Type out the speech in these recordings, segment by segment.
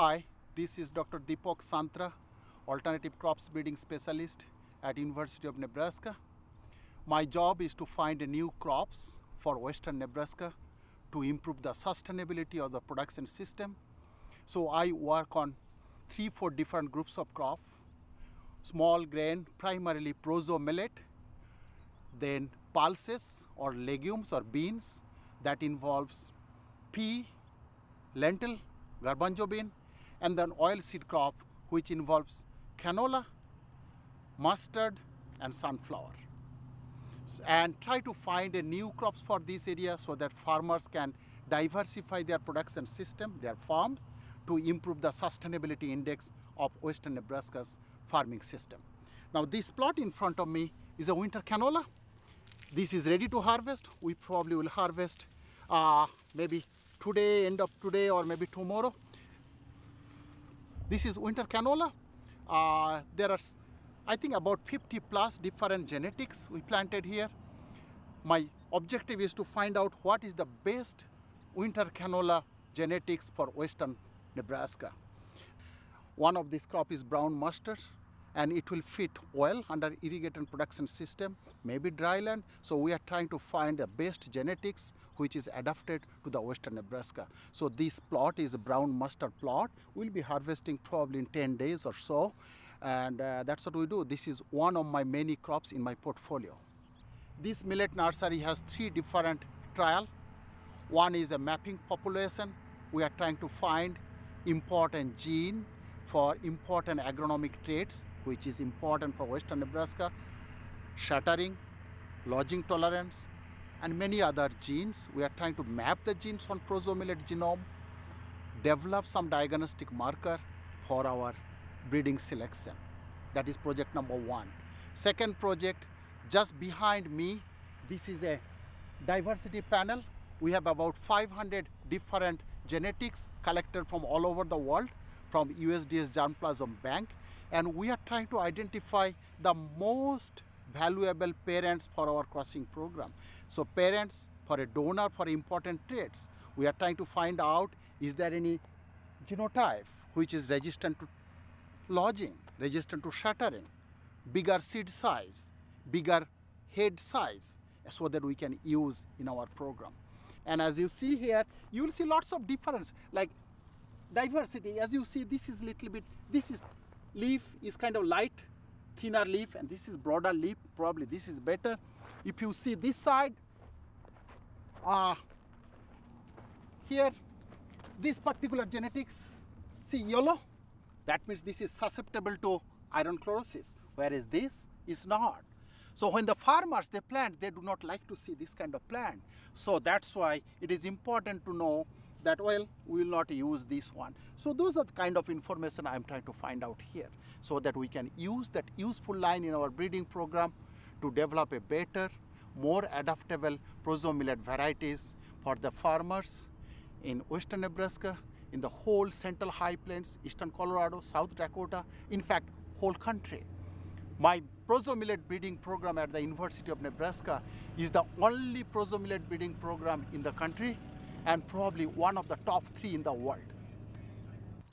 Hi, this is Dr. Deepak Santra, alternative crops breeding specialist at University of Nebraska. My job is to find new crops for western Nebraska to improve the sustainability of the production system. So I work on three, four different groups of crop. Small grain, primarily proso millet, then pulses or legumes or beans that involves pea, lentil, garbanzo bean, and then oilseed crop which involves canola, mustard, and sunflower. And try to find a new crops for this area so that farmers can diversify their production system, their farms, to improve the sustainability index of western Nebraska's farming system. Now this plot in front of me is a winter canola. This is ready to harvest. We probably will harvest uh, maybe today, end of today, or maybe tomorrow. This is winter canola. Uh, there are, I think, about 50 plus different genetics we planted here. My objective is to find out what is the best winter canola genetics for western Nebraska. One of this crop is brown mustard and it will fit well under irrigated production system, maybe dryland. So we are trying to find the best genetics which is adapted to the western Nebraska. So this plot is a brown mustard plot. We'll be harvesting probably in 10 days or so. And uh, that's what we do. This is one of my many crops in my portfolio. This millet nursery has three different trial. One is a mapping population. We are trying to find important gene for important agronomic traits, which is important for western Nebraska, shattering, lodging tolerance, and many other genes. We are trying to map the genes on prosomillet genome, develop some diagnostic marker for our breeding selection. That is project number one. Second project, just behind me, this is a diversity panel. We have about 500 different genetics collected from all over the world from USDA Germplasm Bank, and we are trying to identify the most valuable parents for our crossing program. So parents for a donor for important traits, we are trying to find out is there any genotype which is resistant to lodging, resistant to shattering, bigger seed size, bigger head size, so that we can use in our program. And as you see here, you will see lots of difference, like diversity. As you see, this is little bit, this is leaf is kind of light, thinner leaf, and this is broader leaf. Probably this is better. If you see this side, uh, here, this particular genetics, see yellow, that means this is susceptible to iron chlorosis, whereas this is not. So when the farmers they plant, they do not like to see this kind of plant. So that's why it is important to know that well we will not use this one. So those are the kind of information I am trying to find out here, so that we can use that useful line in our breeding program to develop a better, more adaptable prosomillet varieties for the farmers in western Nebraska, in the whole central high plains, eastern Colorado, South Dakota, in fact, whole country. My prosomillet breeding program at the University of Nebraska is the only prosomillet breeding program in the country and probably one of the top three in the world.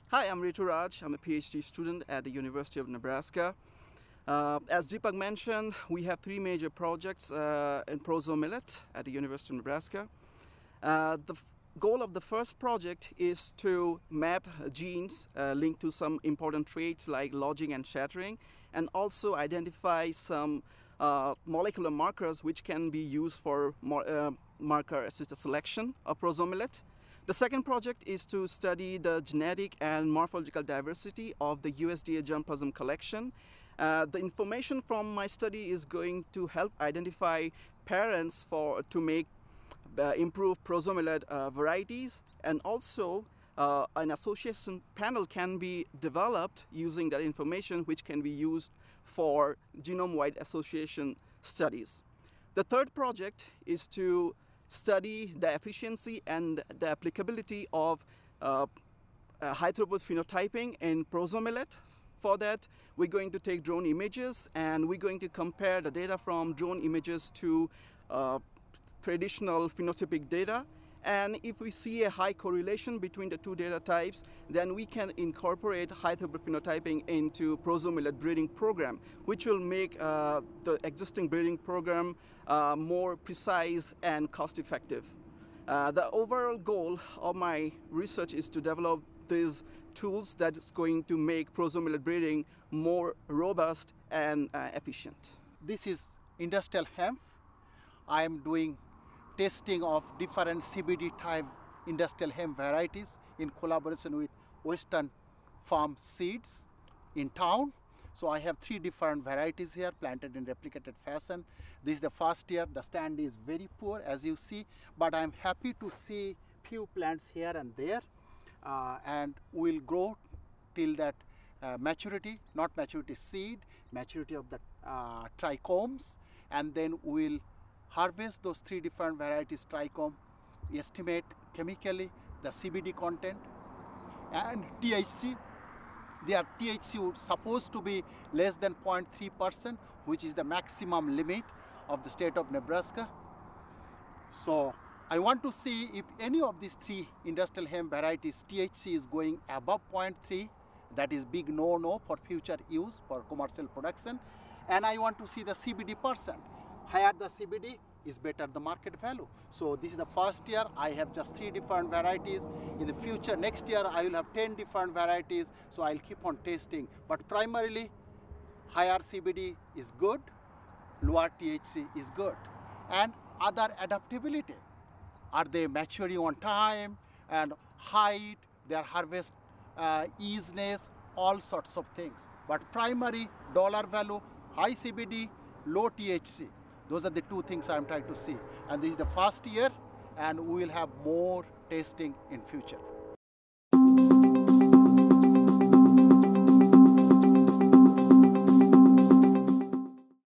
Hi, I'm Ritu Raj. I'm a PhD student at the University of Nebraska. Uh, as Deepak mentioned, we have three major projects uh, in Proso Millet at the University of Nebraska. Uh, the goal of the first project is to map genes uh, linked to some important traits like lodging and shattering, and also identify some uh, molecular markers which can be used for mar- uh, marker assisted selection of Proso Millet. The second project is to study the genetic and morphological diversity of the USDA germplasm collection. Uh, the information from my study is going to help identify parents for to make uh, improve prosomillet uh, varieties and also uh, an association panel can be developed using that information which can be used for genome-wide association studies. The third project is to study the efficiency and the applicability of uh, uh, high throughput phenotyping in prosomillet. For that, we're going to take drone images and we're going to compare the data from drone images to uh, traditional phenotypic data And if we see a high correlation between the two data types, then we can incorporate high throughput phenotyping into proso breeding program, which will make uh, the existing breeding program uh, more precise and cost effective. Uh, the overall goal of my research is to develop these tools that is going to make proso breeding more robust and uh, efficient. This is industrial hemp. I am doing testing of different CBD type industrial hemp varieties in collaboration with Western Farm Seeds in town. So I have three different varieties here planted in replicated fashion. This is the first year, the stand is very poor as you see, but I'm happy to see few plants here and there uh, and will grow till that uh, maturity, not maturity seed, maturity of the uh, trichomes and then we'll harvest those three different varieties trichome, estimate chemically the CBD content and THC. Their THC would supposed to be less than 0.3 percent, which is the maximum limit of the state of Nebraska. So I want to see if any of these three industrial hemp varieties THC is going above 0.3 that is big no no for future use for commercial production and I want to see the CBD percent higher the CBD is better the market value. So this is the first year I have just three different varieties. In the future next year I will have 10 different varieties so I'll keep on testing but primarily higher CBD is good, lower THC is good and other adaptability. Are they maturing on time and height, their harvest uh, easiness, all sorts of things. But primary dollar value, high CBD, low THC. Those are the two things I'm trying to see. And this is the first year and we will have more testing in future.